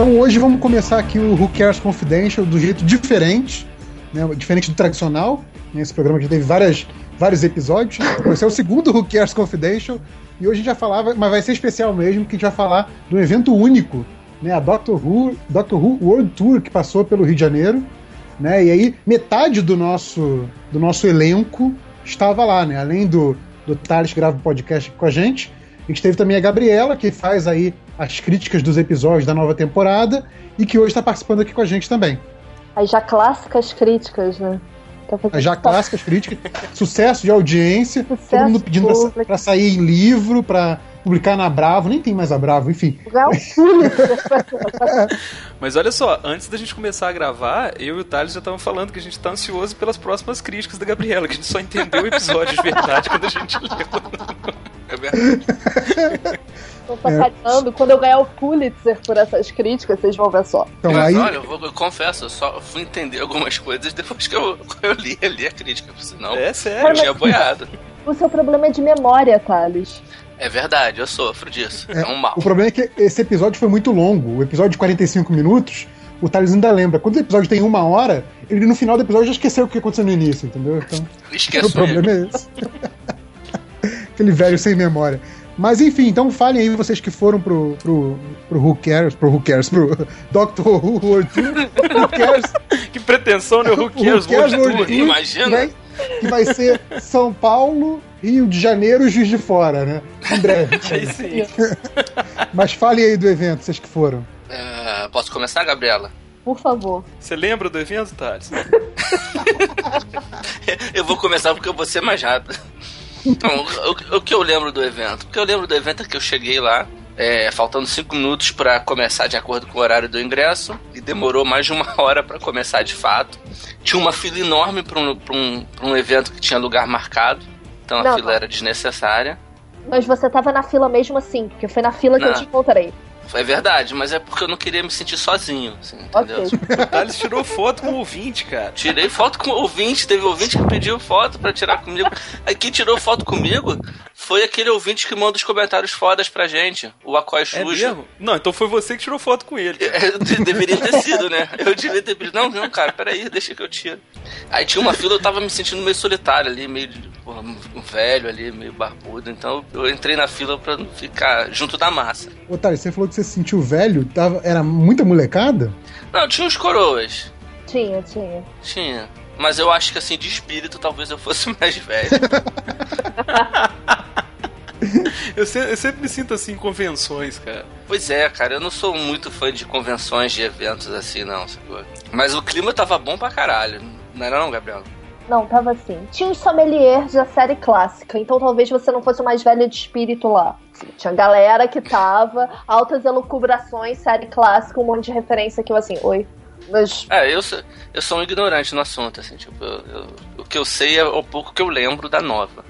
Então hoje vamos começar aqui o Who Cares Confidential do jeito diferente, né, diferente do tradicional. Esse programa que teve várias, vários episódios. Esse é o segundo Who Cares Confidential. E hoje a gente vai falar, mas vai ser especial mesmo, que a gente vai falar do evento único, né, a Doctor Who, Doctor Who World Tour, que passou pelo Rio de Janeiro. Né, e aí, metade do nosso, do nosso elenco estava lá, né? Além do, do Thales, que grava o podcast com a gente, a gente teve também a Gabriela, que faz aí as críticas dos episódios da nova temporada e que hoje está participando aqui com a gente também. As já clássicas críticas, né? As já clássicas críticas, sucesso de audiência, sucesso todo mundo pedindo para sair em livro, para publicar na Bravo, nem tem mais a Bravo, enfim. Mas olha só, antes da gente começar a gravar, eu e o Thales já estavam falando que a gente tá ansioso pelas próximas críticas da Gabriela, que a gente só entendeu o episódio de verdade quando a gente leu. É verdade. Tô sacaneando. É. Quando eu ganhar o Pulitzer por essas críticas, vocês vão ver só. Então, aí... Olha, eu, vou, eu confesso, eu só fui entender algumas coisas depois que eu, eu li, li a crítica, senão é sério. eu tinha boiado. O seu problema é de memória, Thales. É verdade, eu sofro disso. É, é um mal. O problema é que esse episódio foi muito longo. O episódio de 45 minutos, o Thales ainda lembra. Quando o episódio tem uma hora, ele no final do episódio já esqueceu o que aconteceu no início, entendeu? Então, Esqueceu. O problema é esse. Aquele velho sem memória. Mas enfim, então falem aí vocês que foram pro, pro, pro Who Cares, pro Who Cares, pro Doctor Who World Tour. Who Cares. que pretensão, né? Who Cares, Who cares World, Tour. Imagina. Que vai, que vai ser São Paulo, Rio de Janeiro e Juiz de Fora, né? Em breve. sim. Mas falem aí do evento, vocês que foram. Uh, posso começar, Gabriela? Por favor. Você lembra do evento, Thales? eu vou começar porque eu vou ser mais rápido. Então, o, o, que eu lembro do evento? O que eu lembro do evento é que eu cheguei lá, é, faltando cinco minutos para começar de acordo com o horário do ingresso, e demorou mais de uma hora para começar de fato. Tinha uma fila enorme para um, um, um evento que tinha lugar marcado, então a Não, fila era desnecessária. Mas você tava na fila mesmo assim, porque foi na fila que Não. eu te encontrei. É verdade, mas é porque eu não queria me sentir sozinho, assim, entendeu? Okay. O Thales tirou foto com o ouvinte, cara. Tirei foto com o ouvinte, teve ouvinte que pediu foto para tirar comigo. Aí quem tirou foto comigo foi aquele ouvinte que manda os comentários fodas pra gente, o Acói Sujo. É mesmo? Não, então foi você que tirou foto com ele. É, deveria ter sido, né? Eu devia ter pedido, não, não, cara, peraí, deixa que eu tiro. Aí tinha uma fila, eu tava me sentindo meio solitário ali, meio porra, um velho ali, meio barbudo. Então eu entrei na fila pra não ficar junto da massa. Otário, você falou que você se sentiu velho? Tava, era muita molecada? Não, tinha uns coroas. Tinha, tinha. Tinha. Mas eu acho que assim, de espírito, talvez eu fosse mais velho. eu, sempre, eu, sempre, me sinto assim em convenções, cara. Pois é, cara, eu não sou muito fã de convenções, de eventos assim, não. Mas o clima tava bom pra caralho. Não era não, Gabriel? Não, tava assim. Tinha os sommeliers da série clássica, então talvez você não fosse o mais velho de espírito lá. Tinha galera que tava, altas elucubrações, série clássica, um monte de referência que eu assim, oi. Mas... É, eu sou, eu sou um ignorante no assunto, assim, tipo, eu, eu, o que eu sei é o pouco que eu lembro da nova.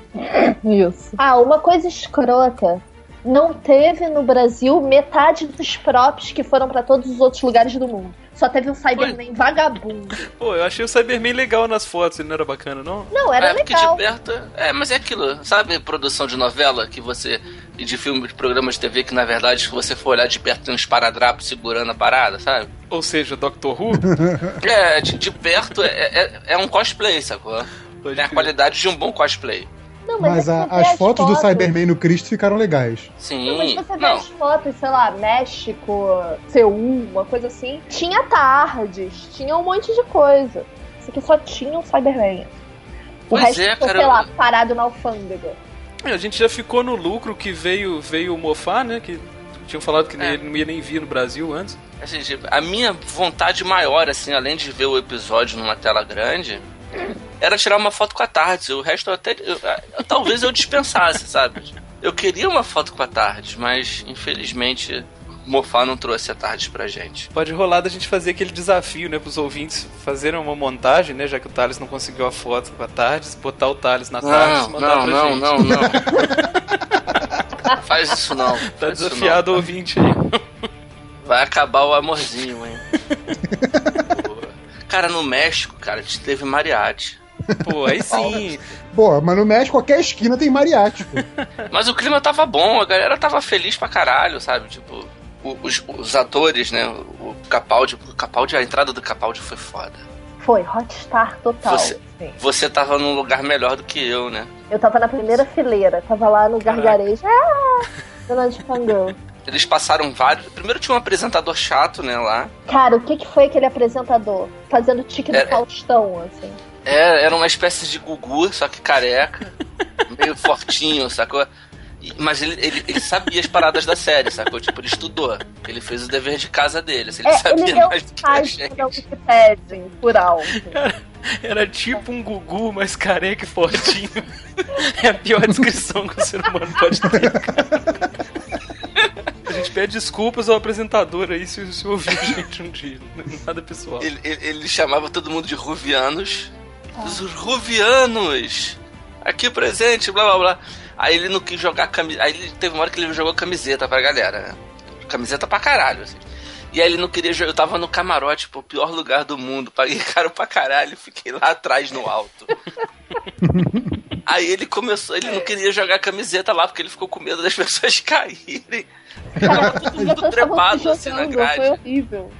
Isso. Ah, uma coisa escrota não teve no Brasil metade dos props que foram para todos os outros lugares do mundo. Só teve um Cyberman vagabundo. Pô, eu achei o Cyberman legal nas fotos, ele não era bacana, não? Não, era é, legal. de perto. É, mas é aquilo, sabe, produção de novela que você. E de filme, de programa de TV que na verdade, se você for olhar de perto, tem uns paradrapos segurando a parada, sabe? Ou seja, Doctor Who? é, de, de perto é, é, é, um cosplay, sacou? Tem a qualidade de um bom cosplay. Não, mas, mas a, as, as, fotos, do Cyberman no Cristo ficaram legais. Sim. Não, mas você vê não. as fotos, sei lá, México, Seul, uma coisa assim. Tinha tardes, tinha um monte de coisa. Isso aqui só tinha um Cyberman. O pois resto é, ficou, cara, sei lá, parado na alfândega. A gente já ficou no lucro que veio, veio mofar, né? Que tinham falado que é. não ia nem vir no Brasil antes. Assim, a minha vontade maior, assim, além de ver o episódio numa tela grande, era tirar uma foto com a tarde. O resto eu até. Eu, eu, talvez eu dispensasse, sabe? Eu queria uma foto com a tarde, mas infelizmente Mofá não trouxe a tarde pra gente. Pode rolar da gente fazer aquele desafio, né, pros ouvintes fazerem uma montagem, né, já que o Thales não conseguiu a foto com a tarde, botar o Thales na tarde e mandar não, pra não, gente. Não, não, não. Faz isso não. Tá Faz desafiado o ouvinte aí. Vai acabar o amorzinho, hein. Cara, no México, cara, teve mariachi. Pô, aí sim. Pô, mas no México qualquer esquina tem mariachi. Mas o clima tava bom, a galera tava feliz pra caralho, sabe? Tipo, os, os atores, né? O Capaldi, o Capaldi, a entrada do Capaldi foi foda. Foi, Rockstar total. Você- sim. Você tava num lugar melhor do que eu, né? Eu tava na primeira fileira, tava lá no gargarejo. Ah! Dona de fangirl. Eles passaram vários. Primeiro tinha um apresentador chato, né, lá. Cara, o que que foi aquele apresentador? Fazendo tique do É- Faustão, assim. É, era uma espécie de Gugu, só que careca. meio fortinho, sacou? Mas ele, ele, ele sabia as paradas da série, sacou? Tipo, ele estudou. Ele fez o dever de casa dele. assim, Ele É, sabia ele mais do que a gente. Wikipedia, por alto. Era tipo um Gugu, mais careca e fortinho. É a pior descrição que o ser humano pode ter. cara. A gente pede desculpas ao apresentador aí se, se ouvir a gente um dia. Nada pessoal. Ele, ele- ele chamava todo mundo de Ruvianos. Os Ruvianos! Aqui presente, blá blá blá. Aí ele não quis jogar camiseta. Aí ele teve uma hora que ele jogou camiseta pra galera, né? Camiseta pra caralho, assim. E aí ele não queria jogar. Eu tava no camarote, pô, o pior lugar do mundo. Paguei caro pra caralho. Fiquei lá atrás no alto. Aí ele começou, ele não queria jogar camiseta lá porque ele ficou com medo das pessoas caírem. Tava todo mundo trepado assim na grade. foi horrível.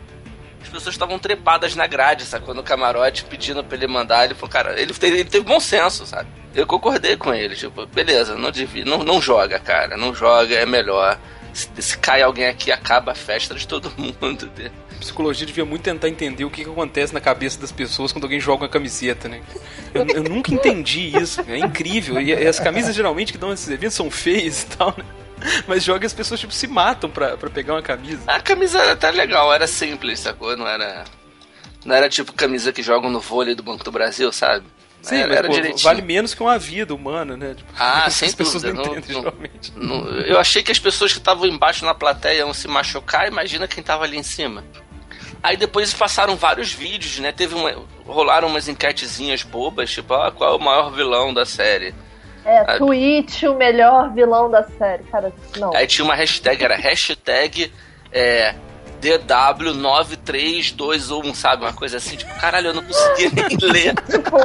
As pessoas estavam trepadas na grade, sacou? No camarote, pedindo pra ele mandar. Ele falou, cara, ele teve, ele teve bom senso, sabe? Eu concordei com ele, tipo, beleza, não devia, não, não joga, cara, não joga, é melhor. Se, se cai alguém aqui, acaba a festa de todo mundo. Psicologia devia muito tentar entender o que, que acontece na cabeça das pessoas quando alguém joga uma camiseta, né? Eu, eu nunca entendi isso. É incrível. E as camisas geralmente que dão esses eventos são feias e tal, né? Mas joga e as pessoas tipo, se matam pra, pra pegar uma camisa. A camisa era até legal, era simples, sacou? Não era. Não era tipo camisa que jogam no vôlei do Banco do Brasil, sabe? Sim, era, mas era pô, direitinho. vale menos que uma vida humana, né? Tipo, Ah, sem pessoas dúvida, não entendem, não-. Não- eu achei que as pessoas que estavam embaixo na plateia iam se machucar, imagina quem tava ali em cima. Aí depois passaram vários vídeos, né? Teve uma, rolaram umas enquetezinhas bobas, tipo, ah, qual é o maior vilão da série? É, Ah. Twitch, o melhor vilão da série. Cara, não. Aí tinha uma hashtag, era hashtag é, DW9321, sabe? Uma coisa assim, tipo, caralho, eu não conseguia nem ler. Tipo,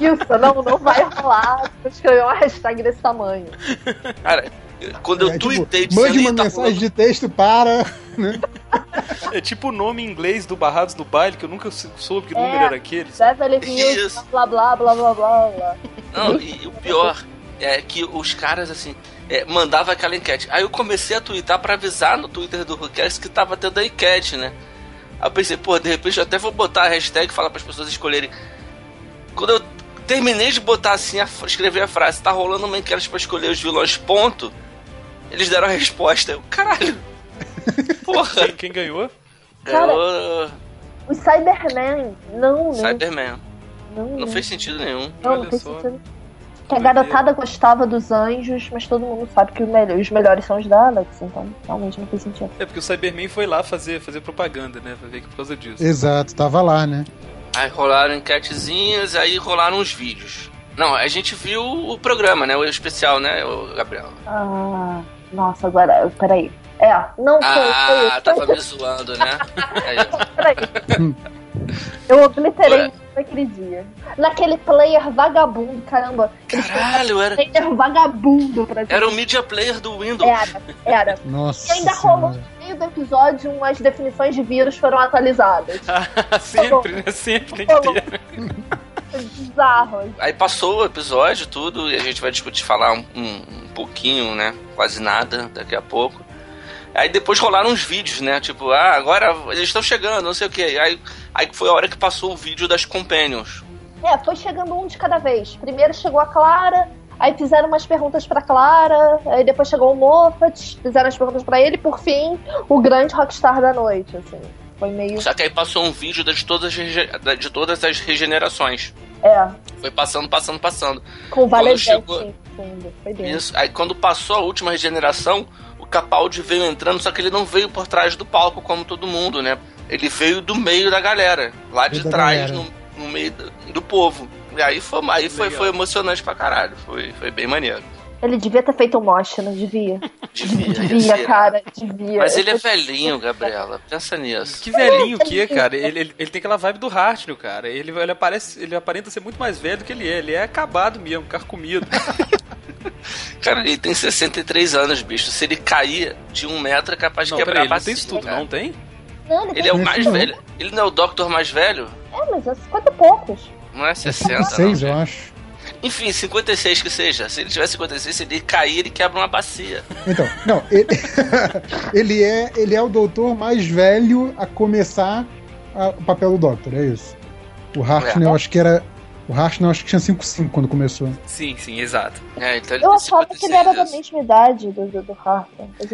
isso, não, não vai rolar. Vou escrever uma hashtag desse tamanho. Cara, quando eu É, tipo, tuitei mande dizendo, uma "Ih, tá mensagem rolando de texto para. Né? É tipo o nome em inglês do Barrados do Baile, que eu nunca sou- soube que É. número era aquele. Beverly Hills, Isso. blá blá blá blá blá blá. Não, e, e o pior é que os caras, assim, é, mandavam aquela enquete. Aí eu comecei a twittar pra avisar no Twitter do Rucast que tava tendo a enquete, né? Aí eu pensei, pô, de repente eu até vou botar a hashtag e falar pras pessoas escolherem. Quando eu terminei de botar assim, a, escrever a frase, tá rolando uma enquete pra escolher os vilões, ponto. Eles deram a resposta. Eu, caralho. Porra. Quem, quem ganhou? Cara, eu, Os Cybermen, não, né? Cyberman. Não, Não não. fez sentido nenhum. Não, não fez só. sentido. Que a garotada gostava dos anjos, mas todo mundo sabe que o melhor- os melhores são os da Alex, então realmente não fez sentido. É porque o Cyberman foi lá fazer, fazer propaganda, né? Que por causa disso. Exato, tava lá, né? Aí rolaram enquetezinhas, aí rolaram os vídeos. Não, a gente viu o programa, né? O especial, né, o Gabriel? Ah, nossa, agora, peraí. É, não foi, Ah, foi, tava foi, me zoando, né? Peraí. Eu obliterei naquele dia. Naquele player vagabundo, caramba. Caralho, era, player vagabundo pra era o media player do Windows. Era, era. Nossa. E ainda Senhora. rolou no meio do episódio umas definições de vírus foram atualizadas. sempre, né? Sempre tem que ter. Bizarro. Aí passou o episódio, tudo, e a gente vai discutir, falar um, um, pouquinho, né? Quase nada, daqui a pouco. Aí depois rolaram uns vídeos, né? Tipo, ah, agora eles estão chegando, não sei o que. Aí, aí foi a hora que passou o vídeo das Companions. É, foi chegando um de cada vez. Primeiro chegou a Clara, aí fizeram umas perguntas pra Clara, aí depois chegou o Moffat, fizeram as perguntas pra ele, e por fim, o grande rockstar da noite, assim. Foi meio. Só que aí passou um vídeo de todas, as rege- de todas as regenerações. É, Foi passando, passando, passando. com Valesente chegou- fundo. Foi bem. Isso. Aí quando passou a última regeneração, o Capaldi veio entrando, só que ele não veio por trás do palco como todo mundo, né? Ele veio do meio da galera, lá de trás, no, no meio do, do povo. E aí foi, aí foi, foi emocionante pra caralho. Foi, foi bem maneiro. Ele devia ter feito um moche, não devia? Devia, ia Devia, cara, devia. Mas ele é velhinho, Gabriela. Pensa nisso. Que velhinho que é, cara. Ele, ele, ele tem aquela vibe do Hartnell, cara. Ele, ele, aparece, ele aparenta ser muito mais velho do que ele é. Ele é acabado mesmo, carcomido. Cara, ele tem 63 anos, bicho. Se ele cair de um metro, é capaz de Não, quebrar peraí, ele a não tem isso tudo, cara. não tem? Não, Ele é o mais velho. Ele não é o Doctor mais velho? É, mas é 50 e poucos. Não é 60, não. 56, eu acho. Enfim, 56 que seja. Se ele tiver 56, se ele cair, ele quebra uma bacia. Então, não, ele, ele é, ele é o doutor mais velho a começar a- o papel do Doctor, é isso. O Hartnell, eu acho que era. O Hartnell, acho que tinha 5,5 quando começou. Sim, sim, exato. É, então ele Eu achava que ele 56 era da mesma idade do, do, do.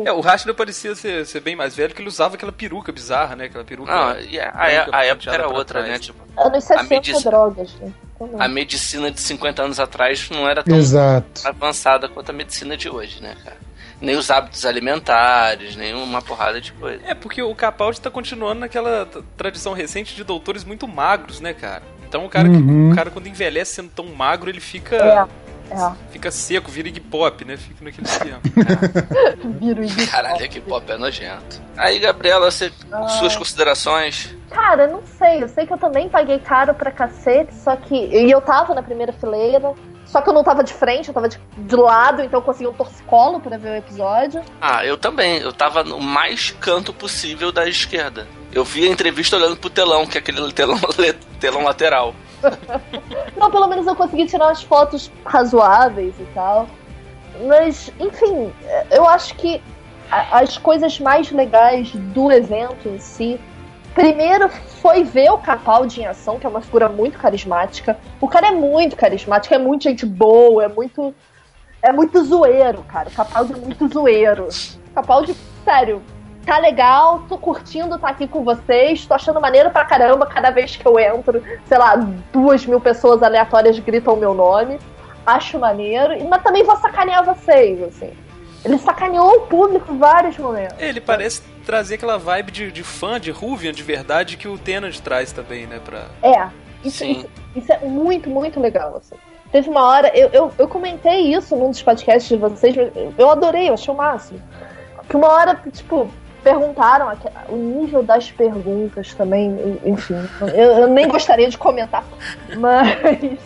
É, o Rashner parecia ser, ser bem mais velho, porque ele usava aquela peruca bizarra, né? Aquela peruca. Não, e a, a- branca a época era outra, trás. né? Tipo, Anos 60 medici- drogas. Né? A medicina de 50 anos atrás não era tão Exato. avançada quanto a medicina de hoje, né, cara? Nem os hábitos alimentares, nem uma porrada de coisa. É, porque o Capaldi tá continuando naquela tradição recente de doutores muito magros, né, cara? Então o cara, que- Uhum. o cara quando envelhece sendo tão magro, ele fica. É, é. Fica seco, vira Iggy Pop, né? Fica naquele esquema. Viro e Caralho, que pop é nojento. Aí, Gabriela, você, suas considerações? Cara, não sei. Eu sei que eu também paguei caro pra cacete, só que. E eu tava na primeira fileira. Só que eu não tava de frente, eu tava de, de lado, então eu consegui um torcicolo pra ver o episódio. Ah, eu também. Eu tava no mais canto possível da esquerda. Eu vi a entrevista olhando pro telão, que é aquele telão, telão lateral. Não, pelo menos eu consegui tirar umas fotos razoáveis e tal. Mas, enfim, eu acho que as coisas mais legais do evento em si. Primeiro foi ver o Capaldi em ação, que é uma figura muito carismática. O cara é muito carismático, é muito gente boa, é muito. É muito zoeiro, cara. O Capaldi é muito zoeiro. O Capaldi, sério, tá legal, tô curtindo estar aqui com vocês, tô achando maneiro pra caramba cada vez que eu entro, sei lá, duas mil pessoas aleatórias gritam o meu nome. Acho maneiro, mas também vou sacanear vocês, assim. Ele sacaneou o público em vários momentos. Ele parece trazer aquela vibe de, de fã de Ruvian de verdade que o Tennant traz também, né? Pra... É, isso, isso, isso é muito, muito legal, assim. Teve uma hora, eu, eu, eu comentei isso num dos podcasts de vocês, eu adorei, eu achei o máximo. Que uma hora, tipo, perguntaram o nível das perguntas também, enfim. Eu, eu nem gostaria de comentar, mas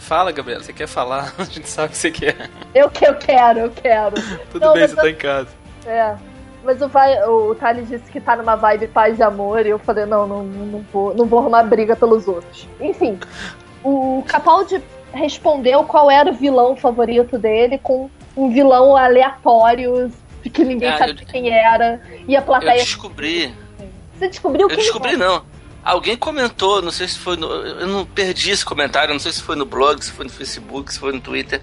Fala, Gabriela, você quer falar? A gente sabe que você quer. eu que eu quero, eu quero. Tudo Não, bem, você tá em casa. É. Mas o, vai, o Thales disse que tá numa vibe paz e amor, e eu falei, não, não, não, vou, não vou arrumar briga pelos outros. Enfim, o Capaldi respondeu qual era o vilão favorito dele com um vilão aleatório que ninguém Ah, sabe eu- quem era. E a Eu plateia. descobri. Você descobriu Eu quem descobri era? não. Alguém comentou, não sei se foi no. Eu não perdi esse comentário, não sei se foi no blog, se foi no Facebook, se foi no Twitter.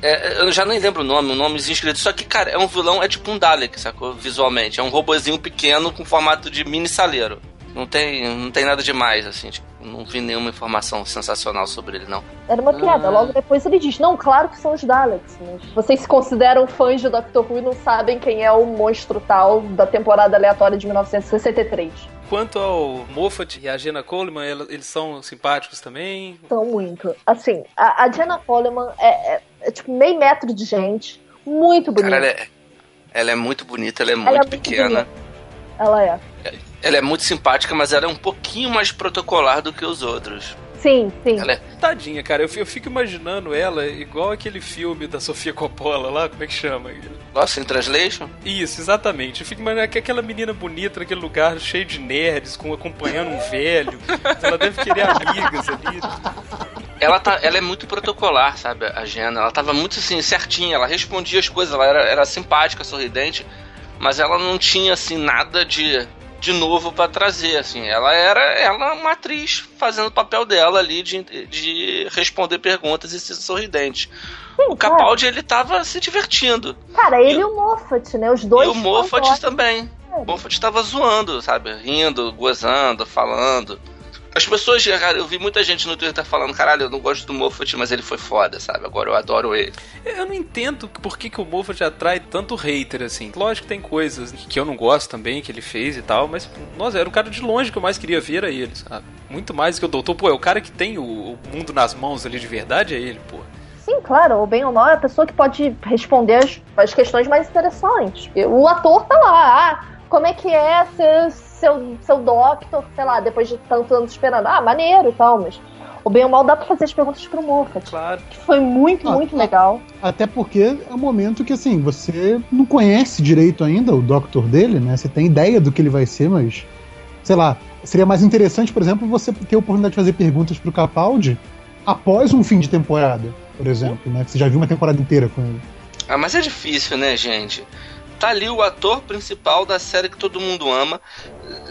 É, eu já nem lembro o nome, o nomezinho escrito. Só que, cara, é um vilão, é tipo um Dalek, sacou? Visualmente. É um robozinho pequeno com formato de mini saleiro. Não tem, não tem nada demais, assim. Tipo, não vi nenhuma informação sensacional sobre ele, não. Era uma piada. Ah. Logo depois ele diz: Não, claro que são os Daleks. Mas vocês se consideram fãs de Doctor Who e não sabem quem é o monstro tal da temporada aleatória de 1963. Quanto ao Moffat e a Jenna Coleman, eles são simpáticos também. São muito. Assim, a, a Jenna Coleman é, é- é tipo meio metro de gente. Muito bonita. Cara, ela é, ela é muito bonita, ela é muito Ela é muito pequena. bonita. Ela é. Ela é muito simpática, mas ela é um pouquinho mais protocolar do que os outros. Sim, sim. Ela é, Tadinha, cara, eu, fi- eu fico imaginando ela igual aquele filme da Sofia Coppola lá, como é que chama? Lost in Translation? Isso, exatamente. Eu fico imaginando que aquela menina bonita naquele lugar cheio de nerds, com, acompanhando um velho. Ela deve querer amigas ali. Ela, tá, ela é muito protocolar, sabe, a Jenna. Ela tava muito assim, certinha, ela respondia as coisas, ela era, era simpática, sorridente, mas ela não tinha assim nada de, de novo pra trazer, assim. Ela era ela uma atriz fazendo o papel dela ali de, de responder perguntas e ser sorridente. O Capaldi, ele tava se divertindo. Cara, ele e o Moffat, né? Os dois. e o Moffat também. O Moffat tava zoando, sabe? Rindo, gozando, falando. As pessoas, cara, eu vi muita gente no Twitter falando, caralho, eu não gosto do Moffat, mas ele foi foda, sabe? Agora eu adoro ele. Eu não entendo por que, que o Moffat atrai tanto hater, assim. Lógico que tem coisas que eu não gosto também, que ele fez e tal, mas, nossa, era um cara de longe que eu mais queria ver era ele, sabe? Muito mais que o doutor. Pô, é o cara que tem o, o mundo nas mãos ali de verdade, é ele, pô. Sim, claro, ou bem ou mal, é a pessoa que pode responder as, as questões mais interessantes. O ator tá lá, ah, como é que é ser seu, seu doctor, sei lá, depois de tantos anos esperando. Ah, maneiro e tal, mas O bem ou mal dá pra fazer as perguntas pro Moffat. Claro. Que foi muito, Ah, muito ah. legal. Até porque é um momento que, assim, você não conhece direito ainda o Doctor dele, né? Você tem ideia do que ele vai ser, mas. Sei lá. Seria mais interessante, por exemplo, você ter a oportunidade de fazer perguntas pro Capaldi após um fim de temporada, por exemplo, né? Que você já viu uma temporada inteira com ele. Ah, mas é difícil, né, gente? Tá ali o ator principal da série que todo mundo ama.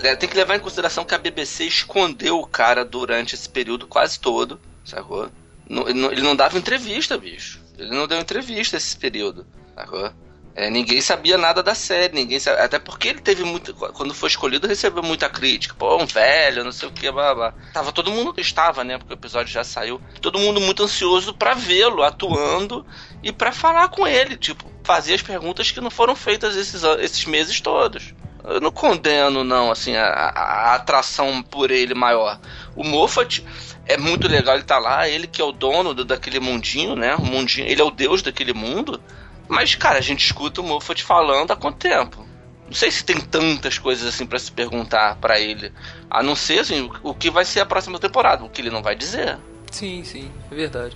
É, Tem que levar em consideração que a BBC escondeu o cara durante esse período quase todo, sacou? Não- ele não- ele não dava entrevista, bicho. Ele não deu entrevista esse período, sacou? É, ninguém sabia nada da série, ninguém sabia, até porque ele teve muito, quando foi escolhido recebeu muita crítica, pô, um velho, não sei o que, blá blá. Tava todo mundo estava, né, porque o episódio já saiu, todo mundo muito ansioso pra vê-lo atuando e pra falar com ele, tipo, fazer as perguntas que não foram feitas esses, esses meses todos. Eu não condeno, não, assim, a, a- a atração por ele maior. O Moffat é muito legal, ele tá lá, ele que é o dono do- daquele mundinho, né? O mundinho, ele é o deus daquele mundo. Mas, cara, a gente escuta o Moffat falando há quanto tempo? Não sei se tem tantas coisas assim pra se perguntar pra ele. A não ser, assim, o- o que vai ser a próxima temporada, o que ele não vai dizer. Sim, sim, é verdade.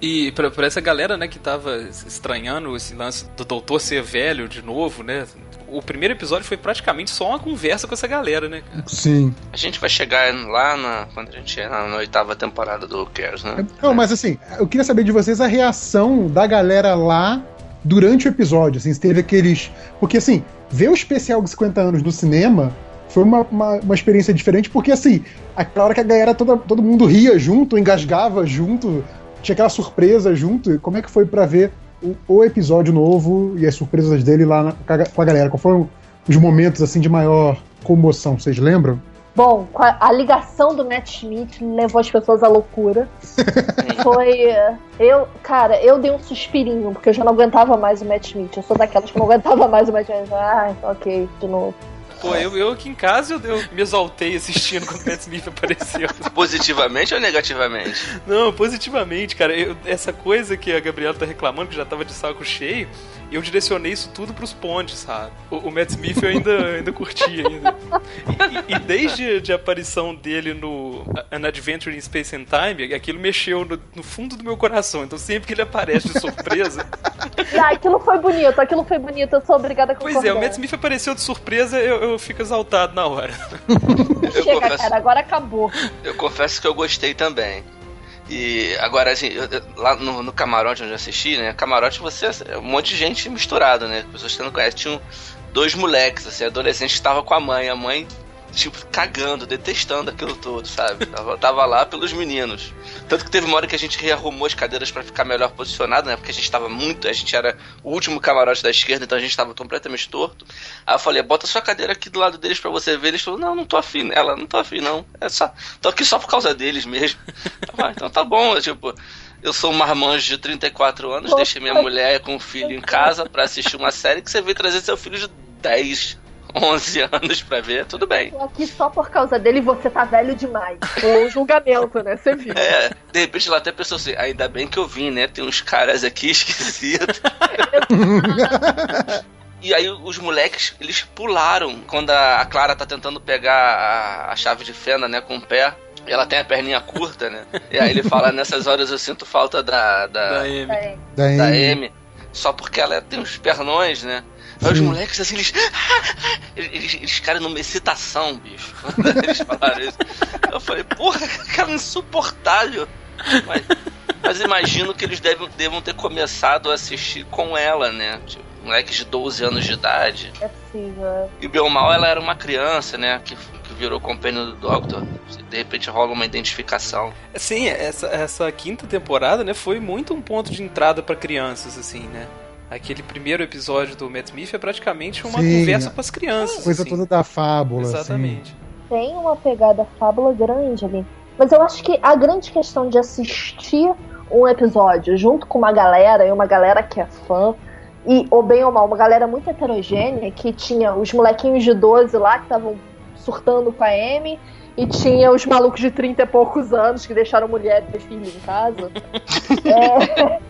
E pra, pra essa galera, né, que tava estranhando esse lance do doutor ser velho de novo, né? O primeiro episódio foi praticamente só uma conversa com essa galera, né, cara? Sim. A gente vai chegar lá na, quando a gente é na, na oitava temporada do Cares, né? Não, mas assim, eu queria saber de vocês a reação da galera lá durante o episódio. Assim, teve aqueles. Porque assim, ver o especial de 50 anos no cinema foi uma, uma, uma experiência diferente, porque assim, aquela hora que a galera toda, todo mundo ria junto, engasgava junto, tinha aquela surpresa junto. Como é que foi pra ver o, o episódio novo e as surpresas dele lá na- com a galera? Qual foram os momentos assim de maior comoção? Vocês lembram? Bom, a, ligação do Matt Schmidt levou as pessoas à loucura. Foi. eh, Eu, cara, eu dei um suspirinho, porque eu já não aguentava mais o Matt Schmidt. Eu sou daquelas que não aguentava mais o Matt Schmidt. Ai, ok, de novo. Pô, eu, eu aqui em casa eu, eu me exaltei assistindo quando o Matt Smith apareceu. Positivamente ou negativamente? Não, positivamente, cara. Eu- essa coisa que a Gabriela tá reclamando, que já tava de saco cheio, eu direcionei isso tudo pros pontes, sabe? O, o Matt Smith eu ainda, ainda curti ainda. E, e- e desde de a aparição dele no An Adventure in Space and Time, aquilo mexeu no, no fundo do meu coração. Então sempre que ele aparece de surpresa. Ah, aquilo foi bonito, aquilo foi bonito, eu sou obrigada a concordar. pois é, o Matt Smith apareceu de surpresa, eu, eu fico exaltado na hora. Eu Chega, confesso, cara, agora acabou. eu confesso que eu gostei também. E agora, assim, eu- eu- lá no, no camarote onde eu assisti, né? Camarote você é um monte de gente misturada, né? Pessoas que você não conhece. Tinham dois moleques, assim, adolescentes que estavam com a mãe. A mãe, tipo, cagando, detestando aquilo tudo, sabe? Tava, tava lá pelos meninos. Tanto que teve uma hora que a gente rearrumou as cadeiras pra ficar melhor posicionado, né? Porque a gente tava muito. A gente era o último camarote da esquerda, então a gente tava completamente torto. Aí eu falei, bota sua cadeira aqui do lado deles pra você ver. Eles falaram, não, não tô afim. Ela, não tô afim, não. É só. Tô aqui só por causa deles mesmo. Ah, então tá bom, tipo. Eu sou um marmanjo de 34 anos, deixei minha mulher com um filho em casa pra assistir uma série que você veio trazer seu filho de 10, 11 anos pra ver, tudo bem. Tô aqui só por causa dele e você tá velho demais. Um julgamento, né? Você viu. É, de repente ela até pensou assim, ainda bem que eu vim, né? Tem uns caras aqui esquisitos. E aí os moleques, eles pularam quando a Clara tá tentando pegar a, a chave de fenda, né, com o pé. E ela tem a perninha curta, né? E aí ele fala, nessas horas eu sinto falta da, da, Da Amy. É. Daí, da Amy. Só porque ela tem uns pernões, né? Aí os moleques, assim, eles... Eles, eles ficaram numa excitação, bicho. Quando eles falaram isso. Eu falei, porra, cara insuportável. Mas, mas imagino que eles devem, devam ter começado a assistir com ela, né? Tipo, moleques de 12 anos de idade. É possível. é. E bem ou mal, ela era uma criança, né? Que, que virou companion do Doctor. De repente rola uma identificação. Sim, essa, essa quinta temporada, né, foi muito um ponto de entrada pra crianças, assim, né? Aquele primeiro episódio do Matt Smith é praticamente uma Sim, conversa com as crianças. coisa assim. toda da fábula. assim. Exatamente. Tem uma pegada fábula grande ali. Mas eu acho que a grande questão de assistir um episódio junto com uma galera, e uma galera que é fã, e, ou bem ou mal, uma galera muito heterogênea, que tinha os molequinhos de 12 lá que estavam surtando com a Amy, e tinha os malucos de 30 e poucos anos que deixaram mulher ter filho em casa. É,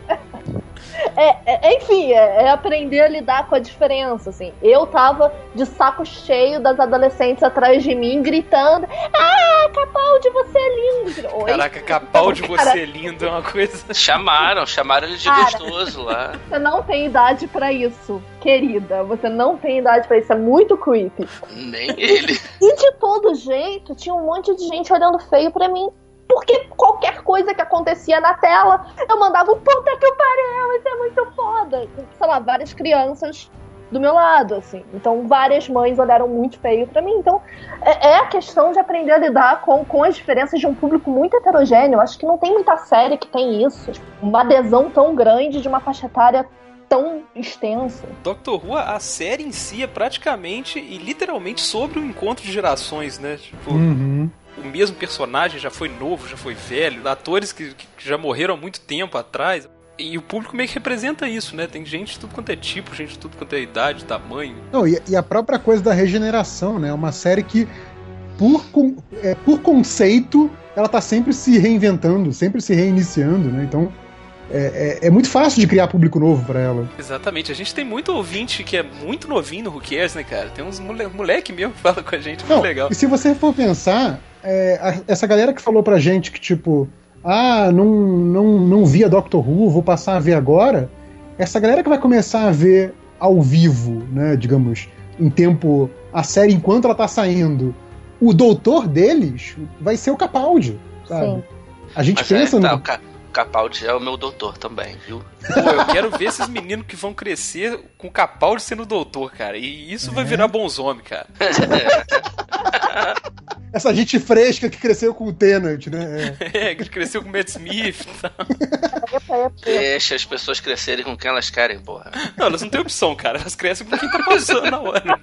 É, é, enfim, é, é, aprender a lidar com a diferença, assim. Eu tava de saco cheio das adolescentes atrás de mim, gritando Ah, Capaldi, você é lindo! Oi? Caraca, Capaldi, você é lindo é uma coisa... Chamaram, chamaram ele de Cara, gostoso lá. Você não tem idade para isso, querida. Você não tem idade para isso, é muito creepy. Nem ele. E de todo jeito, tinha um monte de gente olhando feio para mim porque qualquer coisa que acontecia na tela, eu mandava um puta que pariu, isso é muito foda. Sei lá, várias crianças do meu lado, assim. Então, várias mães olharam muito feio para mim. Então, é, é, a questão de aprender a lidar com, com as diferenças de um público muito heterogêneo. Acho que não tem muita série que tem isso. Uma adesão tão grande de uma faixa etária tão extensa. Doctor Who, a série em si é praticamente e literalmente sobre o encontro de gerações, né? Tipo, uhum o mesmo personagem já foi novo, já foi velho, atores que, que já morreram há muito tempo atrás. E o público meio que representa isso, né? Tem gente de tudo quanto é tipo, gente de tudo quanto é idade, tamanho. Não, e, e a própria coisa da regeneração, né? É uma série que, por, é, por conceito, ela tá sempre se reinventando, sempre se reiniciando, né? Então, é, é, é, muito fácil de criar público novo para ela. Exatamente. A gente tem muito ouvinte que é muito novinho no Who Cares, né, cara? Tem uns mole moleque mesmo que fala com a gente, muito Não, legal. E se você for pensar, é, a, essa galera que falou pra gente que, tipo, ah, não, não, não via Doctor Who, vou passar a ver agora, essa galera que vai começar a ver ao vivo, né, digamos, em tempo, a série enquanto ela tá saindo, o doutor deles vai ser o Capaldi, sabe? Sim. A gente Mas pensa é, tá, no... Capaldi é o meu doutor também, viu? Pô, eu quero ver esses meninos que vão crescer com Capaldi sendo doutor, cara. E isso é. vai virar bons homens, cara. Essa gente fresca que cresceu com o Tenant, né? É, que cresceu com o Matt Smith. Tá? Deixa as pessoas crescerem com quem elas querem, porra. Não, elas não têm opção, cara. Elas crescem com quem tá passando na hora.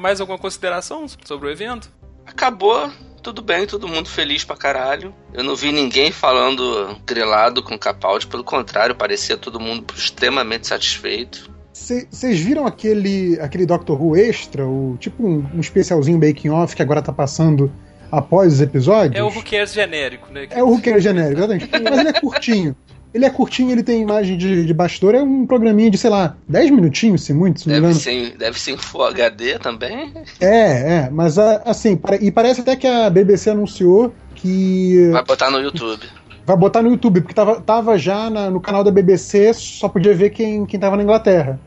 Mais alguma consideração sobre o evento? Acabou tudo bem, todo mundo feliz pra caralho. Eu não vi ninguém falando grilado com Capaldi, pelo contrário, parecia todo mundo extremamente satisfeito. Vocês viram aquele, aquele Doctor Who extra, o, tipo um, um especialzinho making off que agora tá passando após os episódios? É o Who Cares genérico, né? É o Who Cares genérico, exatamente. Mas ele é curtinho. Ele é curtinho, ele tem imagem de, de bastidor, é um programinha de, sei lá, 10 minutinhos, se muito, se não deve Ser, deve ser em Full HD também. É, é, mas assim, e parece até que a BBC anunciou que. Vai botar no YouTube. Vai botar no YouTube, porque tava, tava já na, no canal da BBC, só podia ver quem, quem tava na Inglaterra.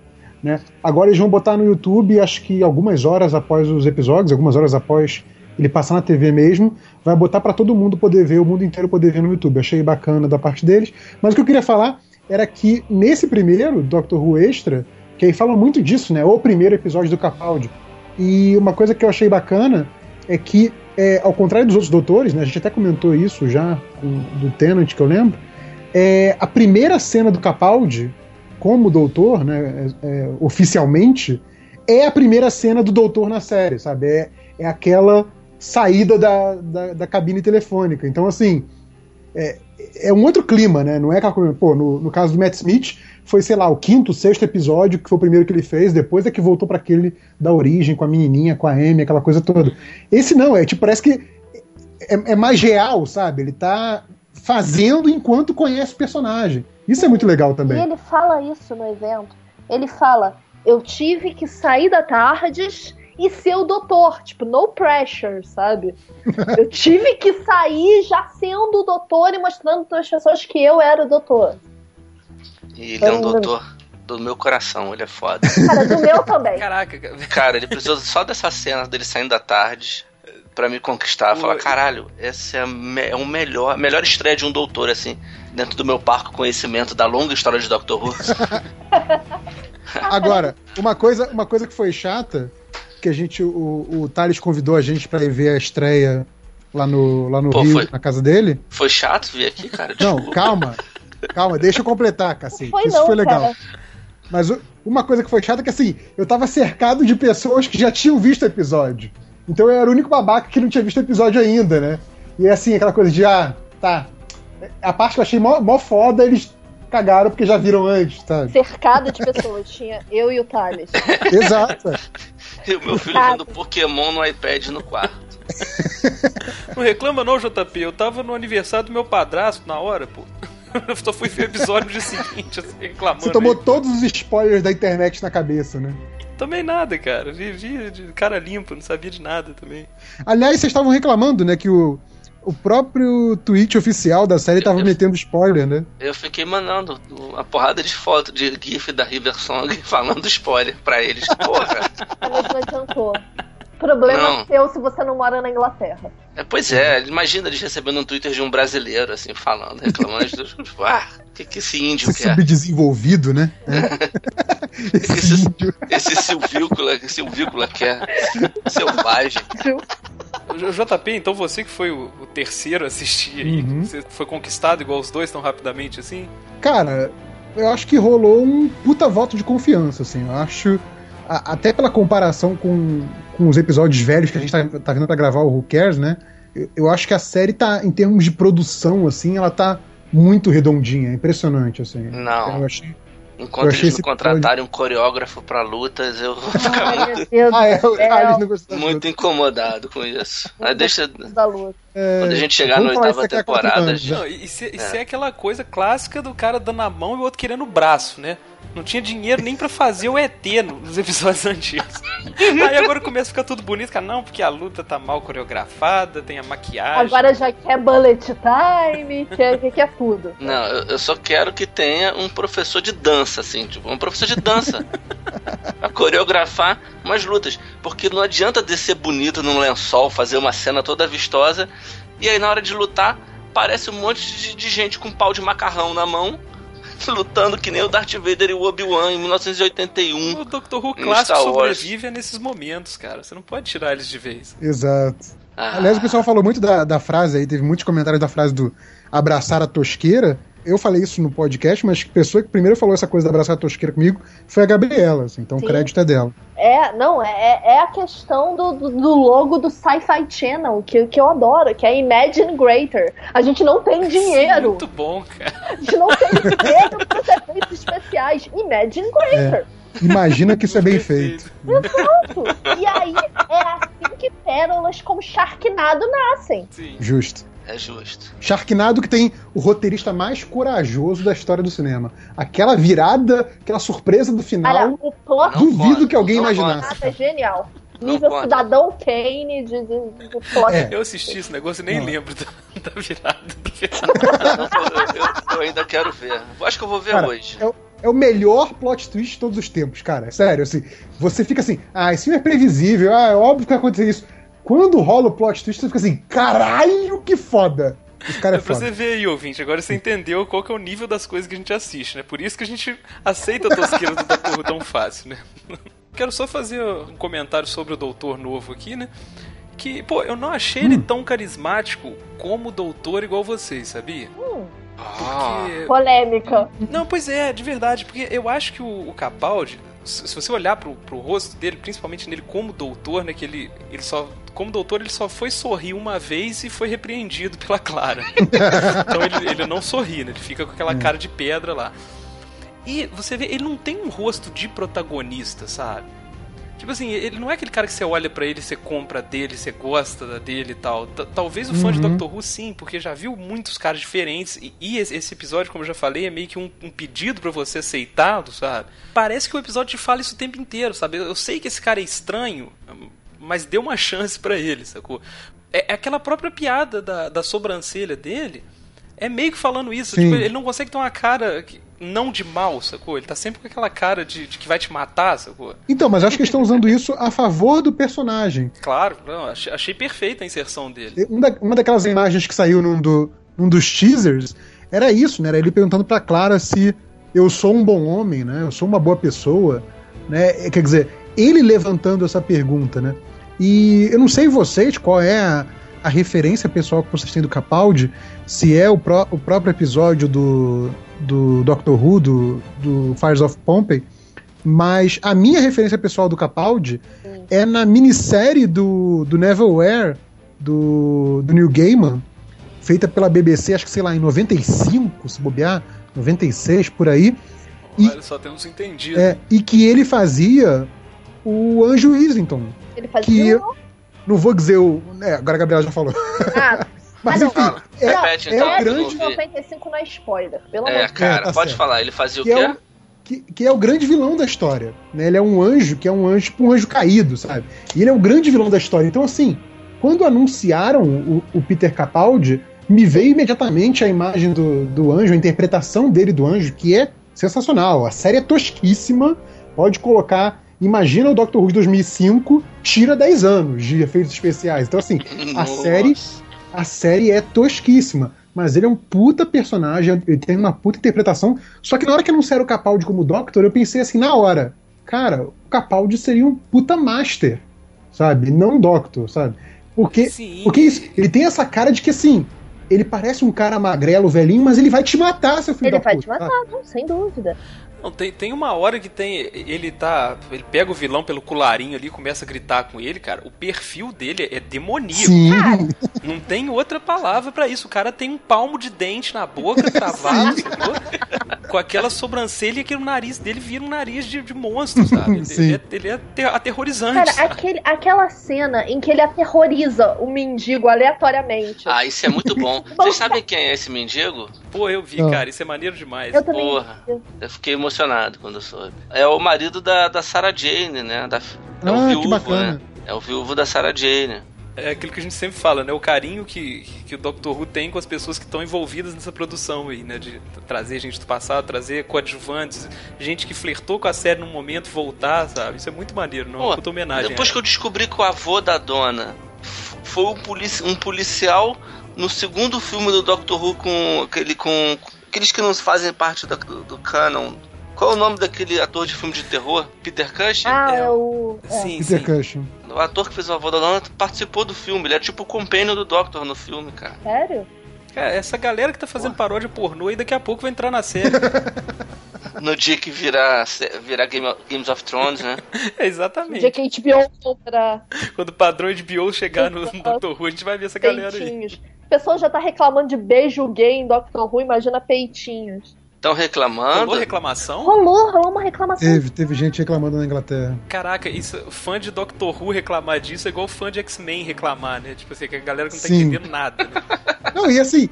Né? Agora eles vão botar no YouTube, acho que algumas horas após os episódios, algumas horas após ele passar na TV mesmo, vai botar para todo mundo poder ver, o mundo inteiro poder ver no YouTube. Achei bacana da parte deles. Mas o que eu queria falar era que nesse primeiro, Doctor Who Extra, que aí fala muito disso, né? O primeiro episódio do Capaldi. E uma coisa que eu achei bacana é que, é, ao contrário dos outros doutores, né? A gente até comentou isso já do Tenant, que eu lembro. É, a primeira cena do Capaldi, como doutor, né? É, é oficialmente, é a primeira cena do doutor na série, sabe? É, é aquela saída da, da, da cabine telefônica. Então, assim, é, é, um outro clima, né? Não é aquela. Pô, no, no caso do Matt Smith, foi, sei lá, o quinto, sexto episódio, que foi o primeiro que ele fez, depois é que voltou para aquele da origem, com a menininha, com a Amy, aquela coisa toda. Esse não, é tipo, parece que é, é mais real, sabe? Ele tá fazendo enquanto conhece o personagem. Isso é muito legal também. E ele fala isso no evento. Ele fala: Eu tive que sair da Tardes e ser o doutor. Tipo, no pressure, sabe? eu tive que sair já sendo o doutor e mostrando para as pessoas que eu era o doutor. E ele é um doutor do meu coração, ele é foda. Cara, do meu também. Caraca, cara, ele precisou só dessa cena dele saindo da tarde para me conquistar. Falar, caralho, essa é, a, é o melhor, a melhor estreia de um doutor, assim, dentro do meu parco conhecimento da longa história de Doctor Who. Agora, uma coisa, uma coisa que foi chata que a gente, o, o Thales convidou a gente para ir ver a estreia lá no, lá no Pô, Rio, foi, na casa dele. Foi chato vir aqui, cara. Desculpa. Não, calma. Calma, deixa eu completar, cacete. Foi Isso não, foi legal. Cara. Mas uma coisa que foi chata é que assim, eu tava cercado de pessoas que já tinham visto o episódio. Então eu era o único babaca que não tinha visto o episódio ainda, né? E é assim, aquela coisa de, ah, tá. A parte que eu achei mó, mó foda, eles cagaram porque já viram antes, sabe? Cercado de pessoas, tinha eu e o Thales. Exato. E o meu filho vendo Pokémon no iPad no quarto. Não reclama não, JP. Eu tava no aniversário do meu padrasto na hora, pô. Eu só fui ver o episódio no dia seguinte, assim, reclamando. Você tomou aí. todos os spoilers da internet na cabeça, né? Também nada, cara. Vivi de cara limpa, não sabia de nada também. Aliás, vocês estavam reclamando, né, que o, o próprio tweet oficial da série tava Eu- metendo spoiler, né? Eu fiquei mandando uma porrada de foto de GIF da River Song falando spoiler pra eles. Porra! Mas não adiantou. Problema Não. seu se você não mora na Inglaterra. É, pois é, imagina eles recebendo um Twitter de um brasileiro, assim, falando, reclamando. de- tipo, ah, o que, que esse índio Esse quer? subdesenvolvido, né? Esse- Esse índio. Esse Silvícola, Silvícola quer? Selvagem. O JP, então você que foi o, o terceiro a assistir aí, Uhum. você foi conquistado igual os dois tão rapidamente assim? Cara, eu acho que rolou um puta voto de confiança, assim. Eu acho. a- até pela comparação com, com os episódios velhos que a gente tá, tá vindo pra gravar o Who Cares, né? Eu, eu acho que a série tá, em termos de produção, assim, ela tá muito redondinha, é impressionante, assim. Não. Eu achei. Enquanto eles não contratarem um coreógrafo pra lutas, eu vou ficar muito, Ah, é, ah, muito incomodado com isso. Mas deixa. da luta. É, Quando a gente chegar na oitava isso temporada, já- né? Não, e se, e se é aquela coisa clássica do cara dando a mão e o outro querendo o braço, né? Não tinha dinheiro nem pra fazer o ET no- nos episódios antigos. Aí agora começa a ficar tudo bonito, cara. Não, porque a luta tá mal coreografada, tem a maquiagem. Agora já quer bullet time, quer, quer, quer tudo. Não, eu, eu só quero que tenha um professor de dança, assim, tipo, um professor de dança. a coreografar umas lutas. Porque não adianta descer bonito num lençol, fazer uma cena toda vistosa, e aí na hora de lutar, parece um monte de, de gente com pau de macarrão na mão, lutando que nem o Darth Vader e o Obi-Wan em 1981. O Doctor Who clássico sobrevive nesses momentos, cara. Você não pode tirar eles de vez. Exato. Ah, Aliás, o pessoal falou muito da, da frase aí, teve muitos comentários da frase do abraçar a tosqueira. Eu falei isso no podcast, mas a pessoa que primeiro falou essa coisa da abraçar a tosqueira comigo foi a Gabriela, assim, então o Sim. crédito é dela. É, não, é, é a questão do, do, logo do Sci-Fi Channel, que, que eu adoro, que é Imagine Greater. A gente não tem Sim, dinheiro. muito bom, cara. A gente não tem dinheiro para os efeitos especiais. Imagine Greater. Imagina que isso é bem feito. Exato. E aí é assim que pérolas como Sharknado nascem. Sim. Justo. É justo. Sharknado que tem o roteirista mais corajoso da história do cinema. Aquela virada, aquela surpresa do Olha, final, o plot duvido conta, que alguém imaginasse. Sharknado é genial. Não Nível. Cidadão Kane de, de, de plot. É. Eu assisti esse negócio e nem Não. lembro da, da virada do final. eu, eu- eu ainda quero ver. Acho que eu vou ver Cara, hoje. É o, é o melhor plot twist de todos os tempos, cara. Sério, assim, você fica assim, ah, esse filme é previsível, ah, é óbvio que vai acontecer isso. Quando rola o plot twist, você fica assim, caralho, que foda! Esse cara é É pra você ver aí, ouvinte. Agora você entendeu qual que é o nível das coisas que a gente assiste, né? Por isso que a gente aceita a tosqueira do Doutor Who tão fácil, né? Quero só fazer um comentário sobre o Doutor Novo aqui, né? Que, pô, eu não achei ele tão carismático como o Doutor igual vocês, sabia? Ah, Porque... Polêmica. Não, pois é, de verdade, porque eu acho que o, o Capaldi, se se você olhar pro, pro rosto dele, principalmente nele como doutor, né, que ele, ele só, como doutor, ele só foi sorrir uma vez e foi repreendido pela Clara. então ele, ele não sorri, né, ele fica com aquela cara de pedra lá. E você vê, ele não tem um rosto de protagonista, sabe? Tipo assim, ele não é aquele cara que você olha pra ele, você compra dele, você gosta dele e tal. T- Talvez o fã de Uhum. Doctor Who sim, porque já viu muitos caras diferentes. E, e esse episódio, como eu já falei, é meio que um, um pedido pra você aceitá-lo, sabe? Parece que o episódio te fala isso o tempo inteiro, sabe? Eu, eu sei que esse cara é estranho, mas dê uma chance pra ele, sacou? É, é aquela própria piada da, da sobrancelha dele. É meio que falando isso. Tipo, ele não consegue ter uma cara que- não de mal, sacou? Ele tá sempre com aquela cara de, de que vai te matar, sacou? Então, mas acho que eles estão usando isso a favor do personagem. Claro, não, achei, achei perfeita a inserção dele. Um da- uma daquelas imagens que saiu num, do- num dos teasers era isso, né? Era ele perguntando pra Clara se eu sou um bom homem, né? Eu sou uma boa pessoa, né? Quer dizer, ele levantando essa pergunta, né? E eu não sei vocês qual é a, a referência pessoal que vocês têm do Capaldi, se é o, pró- o próprio episódio do, do Doctor Who, do, do Fires of Pompeii, mas a minha referência pessoal do Capaldi é na minissérie do, do Neville Ware, do, do Neil Gaiman, feita pela BBC, acho que sei lá, em 95, se bobear, 96, por aí, E- Olha só, temos entendido. é, e que ele fazia o Anjo Islington. Ele Que fazia. eu- Não vou dizer o. É, agora a Gabriela já falou. Ah, Mas Ah, enfim, Fala. é, Repete, é então, o eu grande. não vi. 95 não é spoiler, pelo É, amor de cara, tá pode certo. falar. Ele fazia o Que quê? é o, que, que é o grande vilão da história. Né? Ele é um anjo, que é um anjo, tipo um anjo caído, sabe? E ele é o grande vilão da história. Então, assim, quando anunciaram o, o Peter Capaldi, me veio imediatamente a imagem do, do anjo, a interpretação dele do anjo, que é sensacional. A série é tosquíssima. Pode colocar. Imagina o Doctor Who de 2005, tira 10 anos de efeitos especiais. Então, assim, a Nossa. série a série é tosquíssima, mas ele é um puta personagem, ele tem uma puta interpretação. Só que na hora que anunciaram o Capaldi como Doctor, eu pensei assim, na hora, cara, o Capaldi seria um puta master, sabe? Não Doctor, sabe? Porque, Sim. porque isso, ele tem essa cara de que assim, ele parece um cara magrelo, velhinho, mas ele vai te matar, seu filho Ele da vai puta, te matar, não, sem dúvida. Não, tem, tem uma hora que tem. Ele tá. Ele pega o vilão pelo colarinho ali, começa a gritar com ele, cara. O perfil dele é demoníaco. Sim, Não tem outra palavra pra isso. O cara tem um palmo de dente na boca, travado? Com aquela sobrancelha que o nariz dele vira um nariz de, de monstro, sabe? Ele, é, ele é ater- aterrorizante. Cara, sabe? aquele, aquela cena em que ele aterroriza o mendigo aleatoriamente. Ah, isso é muito bom. Vocês sabem quem é esse mendigo? Pô, eu vi, Ah. cara. Isso é maneiro demais. eu também. Porra. Eu fiquei emocionado quando eu soube. É o marido da, da Sarah Jane, né? Da, é o Ah, que viúvo, bacana. né? É o viúvo da Sarah Jane. É aquilo que a gente sempre fala, né? O carinho que, que o Doctor Who tem com as pessoas que estão envolvidas nessa produção aí, né? De trazer gente do passado, trazer coadjuvantes, gente que flertou com a série num momento, voltar, sabe? Isso é muito maneiro, não? Pô, Puta homenagem. Depois a que eu descobri que o avô da dona foi um, polici um policial no segundo filme do Doctor Who com aquele com aqueles que não fazem parte da- do, do canon. Qual é o nome daquele ator de filme de terror? Peter Cushing? Ah, É. é o. é. Sim, Peter sim. Cushing. O ator que fez o avô da dona participou do filme. Ele é tipo o companion do Doctor no filme, cara. Sério? Cara, essa galera que tá fazendo paródia pornô e daqui a pouco vai entrar na série. No dia que virar, virar Game Games of Thrones, né? exatamente. dia que a HBO compra Quando o padrão de Bio chegar no, no Doctor Who, a gente vai ver essa galera aí. peitinhos. O pessoal já tá reclamando de beijo gay em Doctor Who, imagina peitinhos. Estão Rolou reclamando. reclamação? Rolou, rolou uma reclamação. Teve, teve gente reclamando na Inglaterra. Caraca, isso, fã de Doctor Who reclamar disso é igual fã de X-Men reclamar, né? Tipo assim, que a galera que não tá Sim. entendendo nada, né? Não, e assim,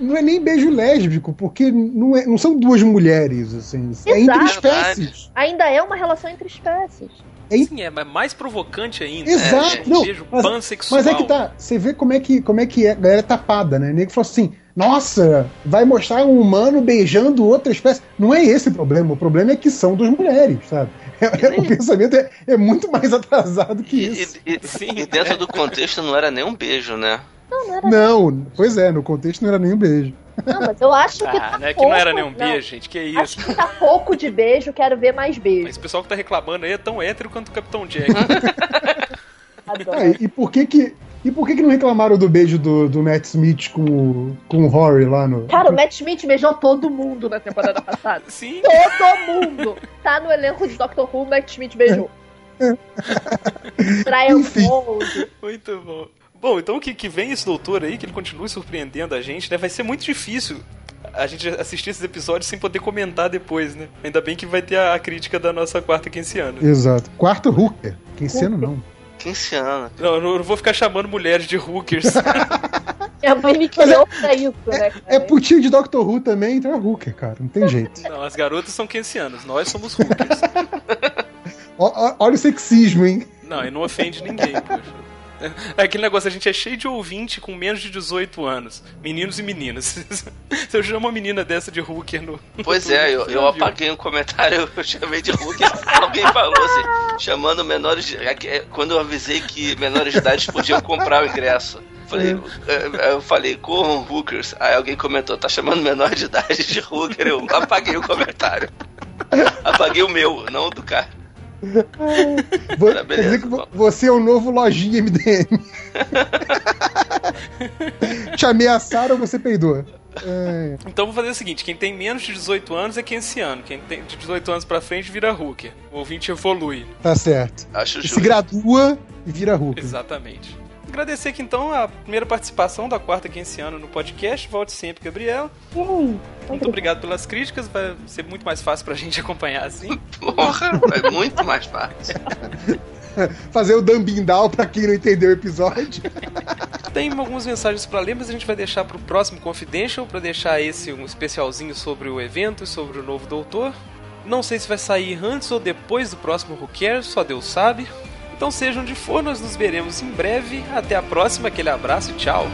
não é nem beijo lésbico, porque não, é- não são duas mulheres, assim. É entre Exato. espécies. Ainda é uma relação entre espécies. É Sim, é mas mais provocante ainda. Exato, É, não, Beijo mas- pansexual. Mas é que tá, você vê como é que, como é que é, a galera é tapada, né? O nego falou assim, nossa, vai mostrar um humano beijando outra espécie. Não é esse o problema, o problema é que são duas mulheres, sabe? É- o pensamento é, é muito mais atrasado que isso. e- e- Sim. e dentro do contexto não era nem um beijo, né? Não, não era. Não, pois é, no contexto não era nenhum beijo. Não, mas eu acho que Ah, tá não é que pouco. não era nenhum beijo, gente. Que isso. Acho que tá pouco de beijo, quero ver mais beijo. Esse pessoal que tá reclamando aí é tão hétero quanto o Capitão Jack. Adoro. Ah, e, e por que que. E por que, que não reclamaram do beijo do, do Matt Smith com o, com o Rory lá no. Cara, o Matt Smith beijou todo mundo na temporada passada. Sim. Todo mundo! Tá no elenco de Doctor Who, o Matt Smith beijou. Brian Enfim. Gold. Muito bom. Bom, então que, que vem esse doutor aí, que ele continue surpreendendo a gente, né? Vai ser muito difícil a gente assistir esses episódios sem poder comentar depois, né? Ainda bem que vai ter a, a crítica da nossa quarta quinceana. Exato. Quarto Hooker. Sendo não. 15 anos. Não, eu não, vou ficar chamando mulheres de hookers. Minha mãe me criou pra isso, né, cara? É putinho de Doctor Who também, então é Hooker, cara. Não tem jeito. não, as garotas são quinceanos, nós somos hookers. Ó- ó- olha o sexismo, hein? Não, e não ofende ninguém, poxa. É aquele negócio, a gente é cheio de ouvinte com menos de 18 anos. Meninos e meninas. Se eu chamo uma menina dessa de hooker no. Pois é, eu, eu apaguei um comentário, eu chamei de Hulk. Alguém falou assim, chamando menores de. é, Quando eu avisei que menores de idade podiam comprar o ingresso. Falei, eu, eu falei, corram hookers. Aí alguém comentou, tá chamando menor de idade de hooker. Eu apaguei o comentário. Apaguei o meu, não o do cara. Vo- Tá, Quer dizer que você é o novo lojinha MDM. Te ameaçaram ou você peidou? É, Então vou fazer o seguinte: quem tem menos de 18 anos é quinceano. Quem tem de 18 anos pra frente vira hooker. O ouvinte evolui. tá certo. Acho E se gradua e vira Hooker. Exatamente. Agradecer aqui então a primeira participação da quarta aqui esse ano no podcast. Volte sempre, Gabriela. Uhum. Muito obrigado pelas críticas, vai ser muito mais fácil pra gente acompanhar assim. Porra, ser muito mais fácil. Fazer o Dambindal pra quem não entendeu o episódio. Tem algumas mensagens para ler, mas a gente vai deixar pro próximo Confidential para deixar esse um especialzinho sobre o evento e sobre o novo doutor. Não sei se vai sair antes ou depois do próximo Who Cares, só Deus sabe. Então, seja onde for, nós nos veremos em breve. Até a próxima, aquele abraço e tchau!